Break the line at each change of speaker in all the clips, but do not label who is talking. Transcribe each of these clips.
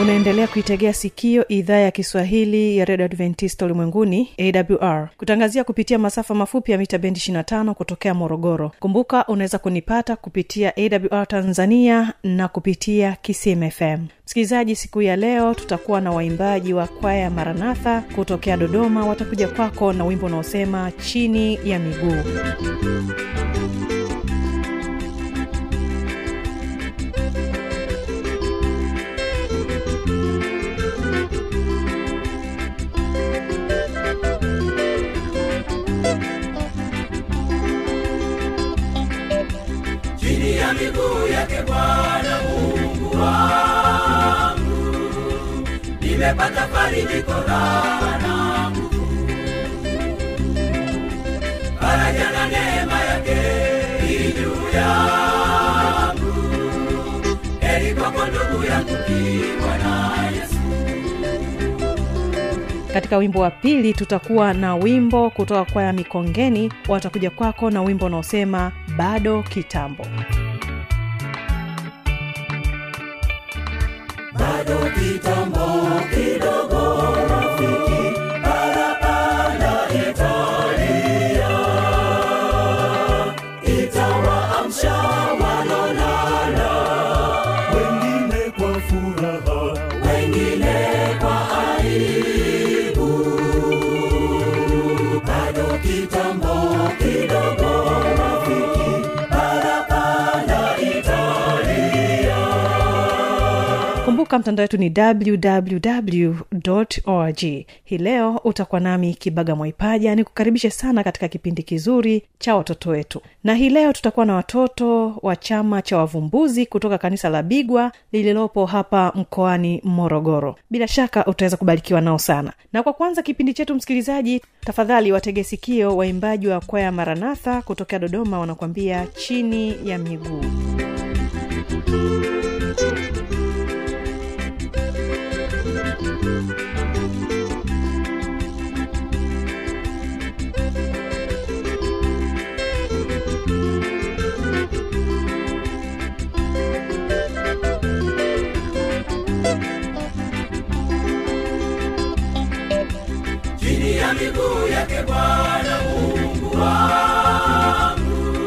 unaendelea kuitegea sikio idhaa ya kiswahili ya redio adventista ulimwenguni awr kutangazia kupitia masafa mafupi ya mita bendi 25 kutokea morogoro. Kumbuka unaweza kunipata kupitia awr tanzania na kupitia kismfm msikilizaji siku ya leo tutakuwa na waimbaji wa kwaya maranatha kutokea dodoma. Watakuja kwako na wimbo unaosema chini ya miguu
miguu yake Bwana Mungu wangu, nimepata farijiko raha faraja na neema yake juu yangu. Heri yangu kiwa Yesu.
katika wimbo wa pili tutakuwa na wimbo kutoka kwaya mikongeni watakuja kwako na wimbo unaosema bado kitambo kumbuka mtandao wetu ni www org. Hii leo utakuwa nami kibaga mwaipaja ni kukaribishe sana katika kipindi kizuri cha watoto wetu. Na hii leo tutakuwa na watoto wa chama cha wavumbuzi kutoka kanisa la bigwa lililopo hapa mkoani morogoro. Bila shaka utaweza kubarikiwa nao sana. Na kwa kwanza kipindi chetu msikilizaji tafadhali wategesikio waimbaji wa kwaya maranatha kutokea dodoma wanakuambia chini ya miguu.
chini ya miguu yake Bwana Mungu wangu,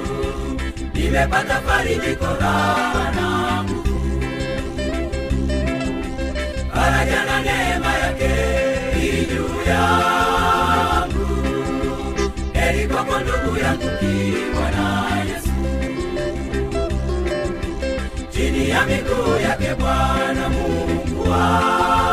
nimepata farijiko raha na faraja na neema yake juu yangu. Heri kwako ndugu yangu kiwa na Yesu, chini ya miguu yake Bwana Mungu wangu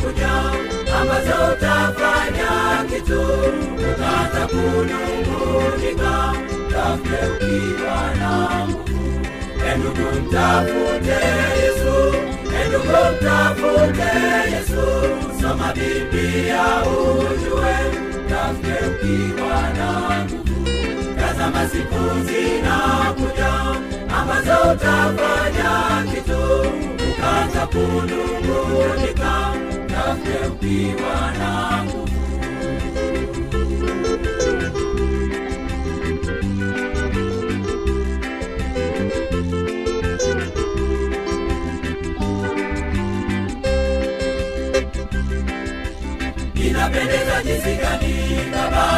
zinakuja ambazo utafanya kitu. Ukaanza kunungunika tafute ukiwa na nguvu. Endugu mtafute yesu endugu mtafute yesu. Soma biblia ujue tafute ukiwa na nguvu. Tazama siku zinakuja ambazo utafanya kitu. Ukaanza kunung'unika ukiwa na nguvu inapendeza jinsi gani baba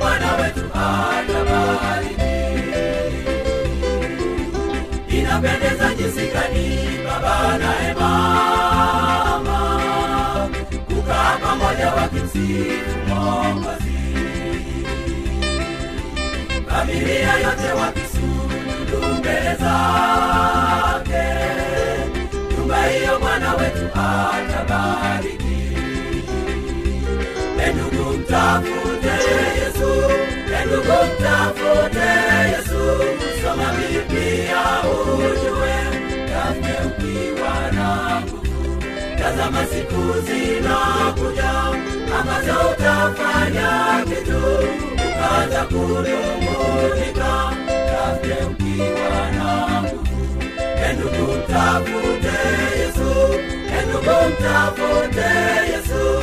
Bwana wetu atabariki. Inapendeza jinsi gani baba naye mama kukaa pamoja wakimsifu Mwokozi, familia yote wakisujudu mbele zake, nyumba hiyo Bwana wetu atabariki. Endugu mtafute Yesu, endugu mtafute Yesu, soma Biblia ujue, tafute ukiwa na nguvu. Tazama siku zinakuja ambazo utafanya kitu. Ukaanza kunung'unika tafute ukiwa na nguvu. Endugu mtafute yesu endugu mtafute yesu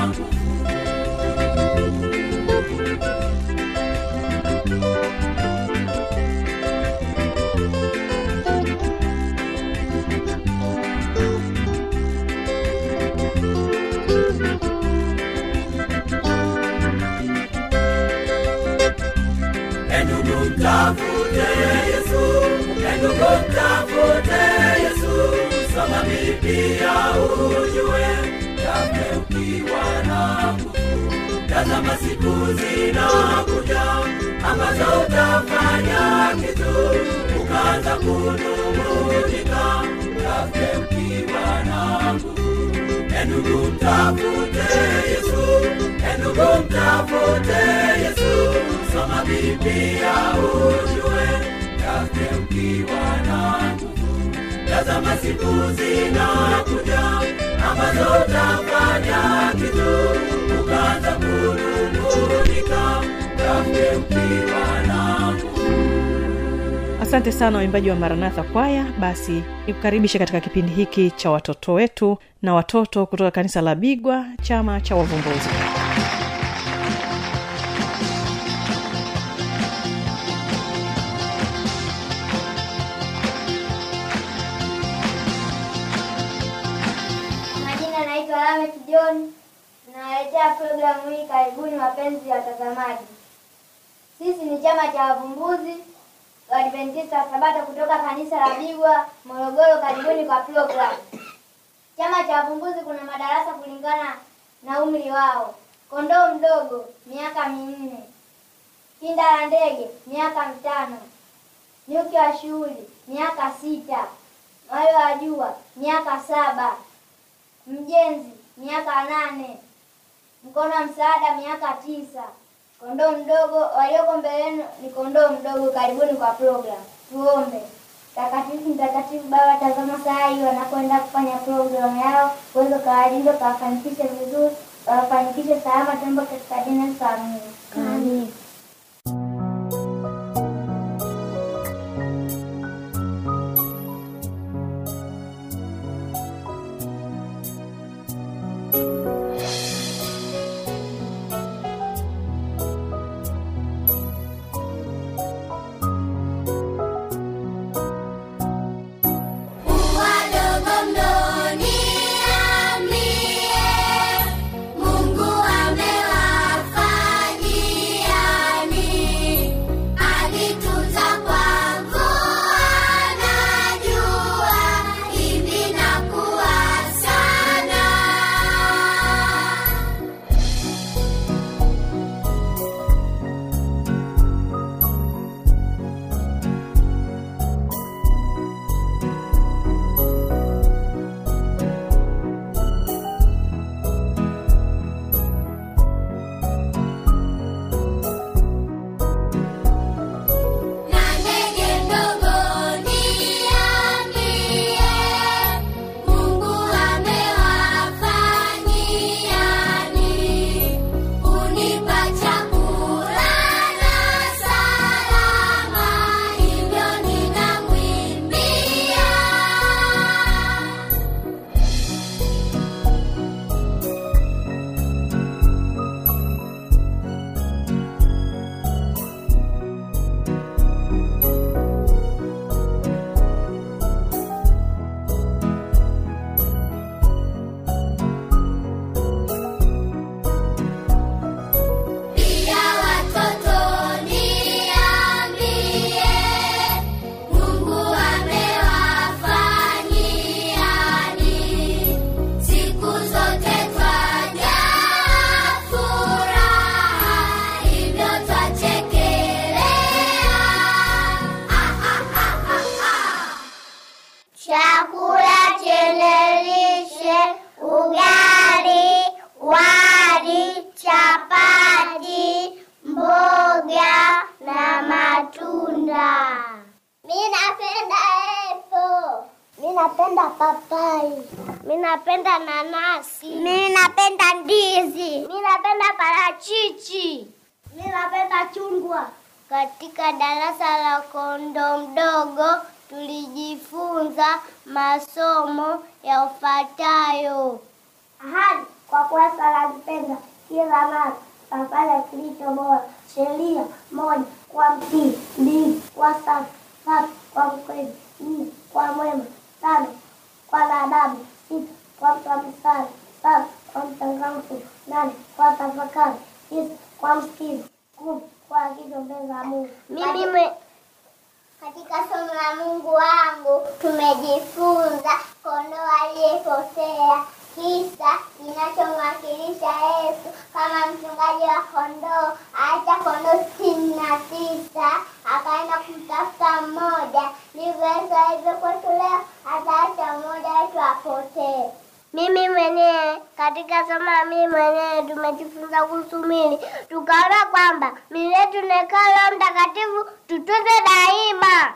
endugu mtafute yesu. Endugu mtafute yesu. Soma biblia ujue utafanya kitu. Ukaanza kunung'unika nguvu endugu mtafute yesu enugu mtafute yesu. Soma biblia ujue tafute ukiwa na nguvu. Tazama siku zinakuja ambazo tafanya kitu. Ukaanza kunung'unika tafute ukiwa
asante sana waimbaji wa maranatha kwaya basi nikukaribishe katika kipindi hiki cha watoto wetu na watoto kutoka kanisa la bigwa chama cha wavumbuzi
Majina naitwa Lamek John, nawaletea programu hii. Karibuni wapenzi watazamaji. Sisi ni chama cha wavumbuzi Waadventista wa Sabato kutoka kanisa la Bigwa Morogoro. Karibuni kwa programu. Chama cha wavumbuzi kuna madarasa kulingana na umri wao. Kondoo mdogo miaka minne, kinda la ndege miaka mitano, nyuki wa shughuli miaka sita, wale wa jua miaka saba, mjenzi miaka nane, mkono wa msaada miaka tisa, kondoo mdogo. Walioko mbele ni kondoo mdogo. Karibuni kwa program. Tuombe. Takatifu mtakatifu Baba, tazama saa hii wanakwenda kufanya programu yao, uweze ukawalinda, ukawafanikishe vizuri, wawafanikishe salama. tembo katika jina la.
Kondo tulijifunza masomo yafuatayo. Ahadi kwa kuwa mpenda kila mara tafanya kilicho bora. Sheria moja kwa mtii, mbili kwa safi, tatu kwa mkweli, nne kwa mwema, tano kwa na sita kwa mtu wa mstari, saba kwa mchangamfu, nane kwa tafakari, tisa kwa msikivu, kumi kwa akili mbele za Mungu. Mimi. Katika somo la Mungu wangu tumejifunza kondoo aliyepotea, kisa kinachomwakilisha Yesu kama mchungaji wa kondoo. Acha kondoo sitini na tisa akaenda kumtafuta mmoja. Ndivyo Yesu alivyo kwetu leo, ataacha mmoja wetu apotee. Mimi mwenyewe katika somo mimi mwenyewe tumejifunza kuhusu mili, tukaona kwamba mili yetu ni hekalu Mtakatifu, tutunze daima.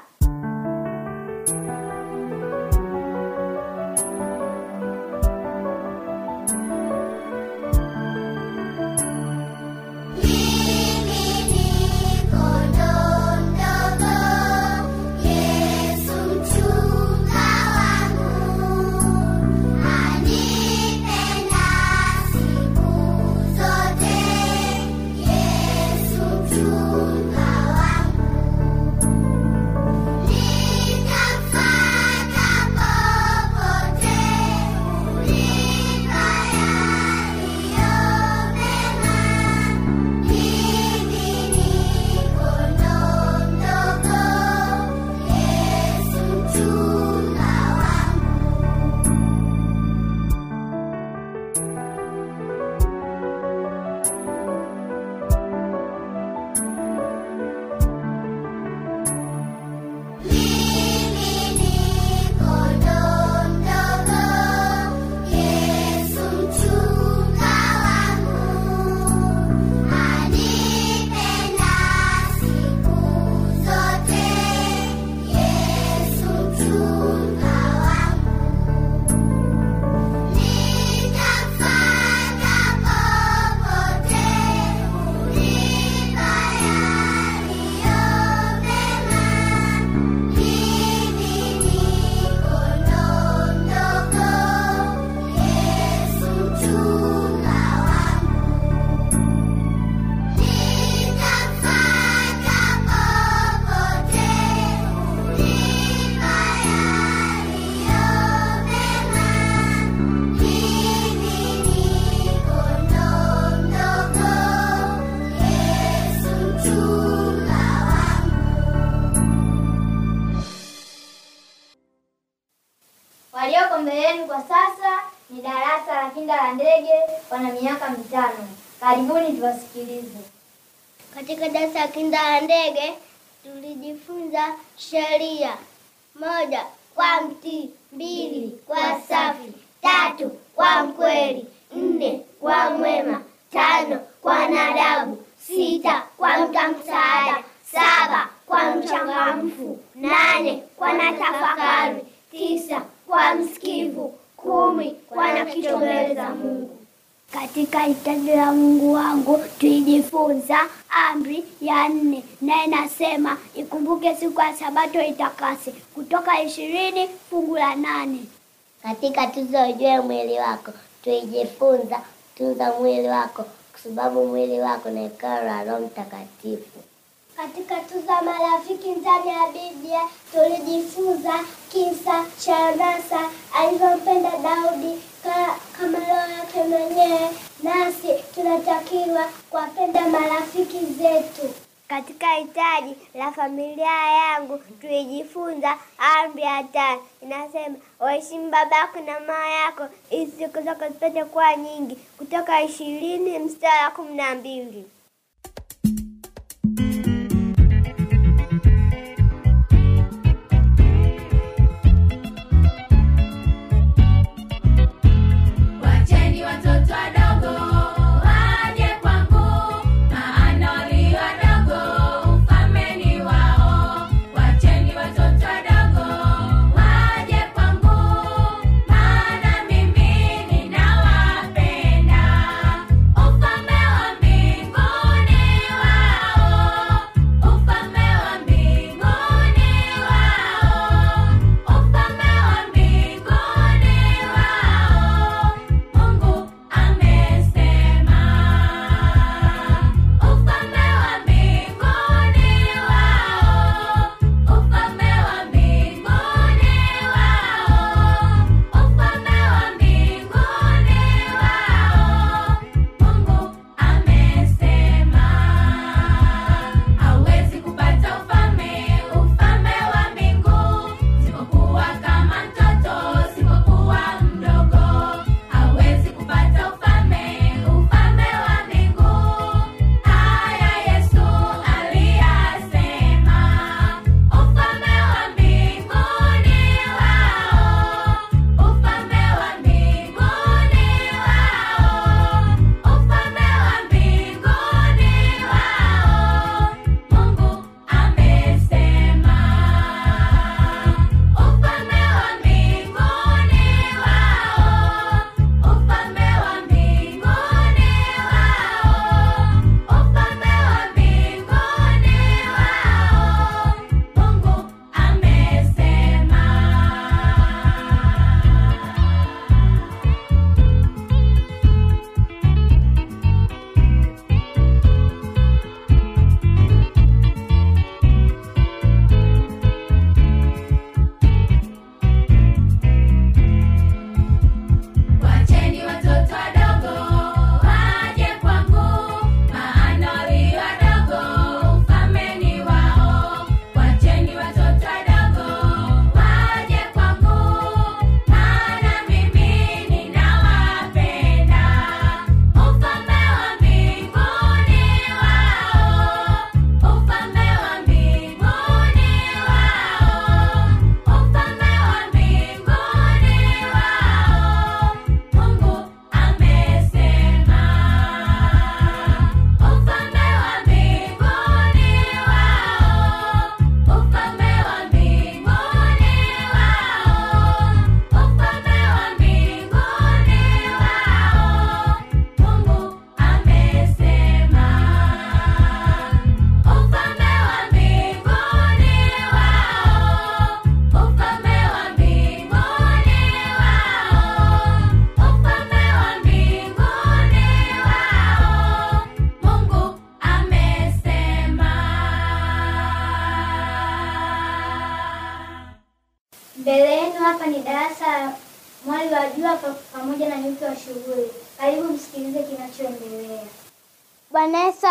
Darasa ya ndege, wana miaka mitano. Karibuni tuwasikilize. Katika darasa ya kinda ya ndege tulijifunza sheria: moja, kwa mtii; mbili, kwa safi; tatu, kwa mkweli; nne, kwa mwema; tano, kwa nadabu; sita, kwa mta msaada; saba, kwa mchangamfu; nane, kwa natafakari; tisa, kwa msikivu; kumi, kwa kicho mbele za Mungu. Katika hitaji la Mungu wangu tuijifunza amri ya nne, na inasema ikumbuke siku ya Sabato itakase, Kutoka ishirini fungu la nane. Katika tuzo ujue mwili wako tuijifunza tunza mwili wako, kwa sababu mwili wako ni hekalu la Roho Mtakatifu. Katika tuza marafiki ndani ya Biblia tulijifunza kisa cha Anasa alivyompenda Daudi ka, kama roho yake mwenyewe, nasi tunatakiwa kuwapenda marafiki zetu. Katika hitaji la familia yangu tulijifunza amri ya tano, inasema waheshimu baba yako na mama yako ili siku zako zipate kuwa nyingi, kutoka ishirini mstari wa kumi na mbili.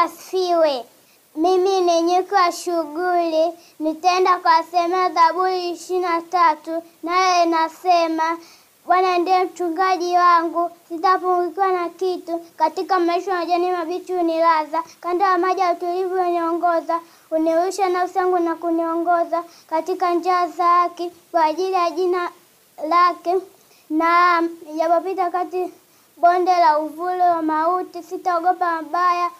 Asifiwe. Mimi ni nyuki wa shughuli, nitaenda kuwasemea Zaburi ishirini na tatu nayo inasema Bwana ndiye mchungaji wangu, sitapungukiwa na kitu. Katika maisha ya majani mabichi hunilaza, kando ya maji ya utulivu huniongoza. Hunirusha nafsi yangu na kuniongoza katika njia za haki kwa ajili ya jina lake. Na japopita kati bonde la uvuli wa mauti, sitaogopa mabaya,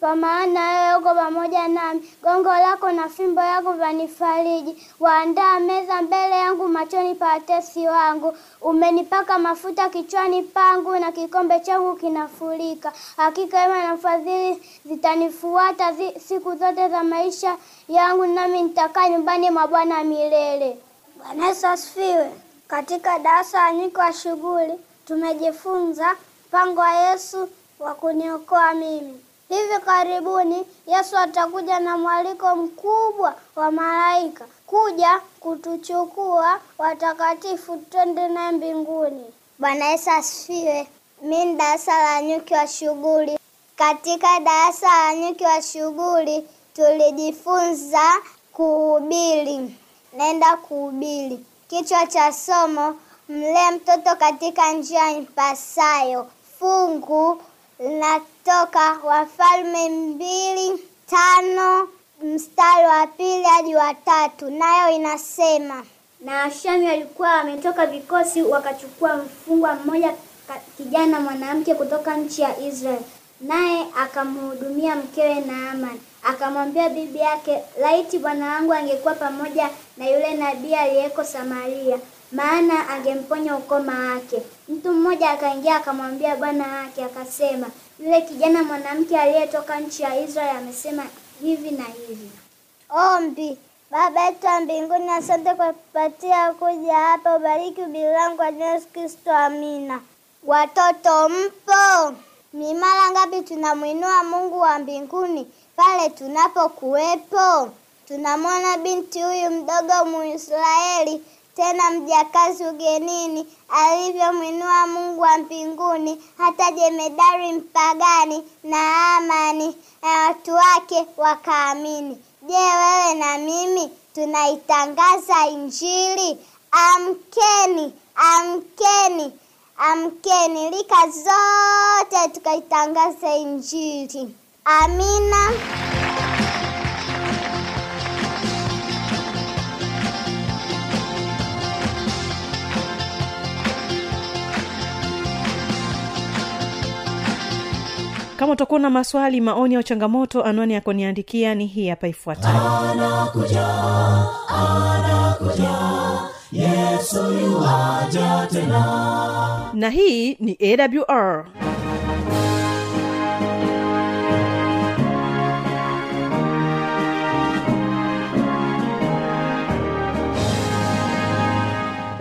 kwa maana wewe uko pamoja nami. Gongo lako na fimbo yako vanifariji. Waandaa meza mbele yangu machoni pa watesi wangu. Umenipaka mafuta kichwani pangu, na kikombe changu kinafurika. Hakika wema na fadhili zitanifuata zi, siku zote za maisha yangu, nami nitakaa nyumbani mwa Bwana milele. Bwana Yesu asifiwe. Katika darasa la nyuki wa shughuli tumejifunza mpango wa Yesu wa kuniokoa mimi. Hivi karibuni Yesu atakuja na mwaliko mkubwa wa malaika kuja kutuchukua watakatifu twende naye mbinguni. Bwana Yesu asifiwe. Mimi ni darasa la nyuki wa shughuli. Katika darasa la nyuki wa shughuli tulijifunza kuhubiri. Naenda kuhubiri. Kichwa cha somo, mlee mtoto katika njia impasayo. Fungu linatoka Wafalme mbili tano mstari wa pili hadi wa tatu, nayo inasema
Na Shami walikuwa wametoka vikosi wakachukua mfungwa mmoja kijana mwanamke kutoka nchi ya Israeli, naye akamhudumia mkewe Naamani. Akamwambia bibi yake, laiti bwana wangu angekuwa pamoja na yule nabii aliyeko Samaria, maana angemponya ukoma wake. Mtu mmoja akaingia akamwambia bwana wake, akasema, yule kijana mwanamke aliyetoka nchi ya Israeli amesema hivi na hivi.
Ombi. Baba yetu wa mbinguni, asante kwa kupatia kuja hapa. Ubariki ubiri langu Yesu Kristo, amina. Watoto mpo? Ni mara ngapi tunamwinua Mungu wa mbinguni pale tunapokuwepo? Tunamwona binti huyu mdogo Muisraeli, tena mjakazi ugenini, alivyomwinua Mungu wa mbinguni, hata jemedari mpagani na Amani na watu wake wakaamini. Je, wewe na mimi tunaitangaza Injili? Amkeni, amkeni, amkeni, rika zote tukaitangaza Injili. Amina.
Kama utakuwa na maswali maoni au changamoto anwani ya kuniandikia ni hii hapa ifuatayo. Na hii ni awr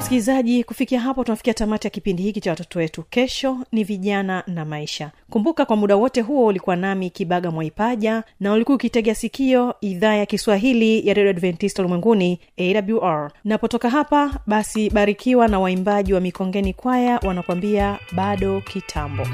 msikilizaji kufikia hapo tunafikia tamati ya kipindi hiki cha watoto wetu. Kesho ni vijana na maisha. Kumbuka kwa muda wote huo ulikuwa nami kibaga mwaipaja na ulikuwa ukitegea sikio idhaa ya kiswahili ya redio adventista ulimwenguni awr napotoka hapa basi barikiwa na waimbaji wa mikongeni kwaya wanakuambia bado kitambo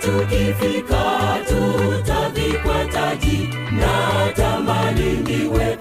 tukifika tutavikwa taji na tamani niwepo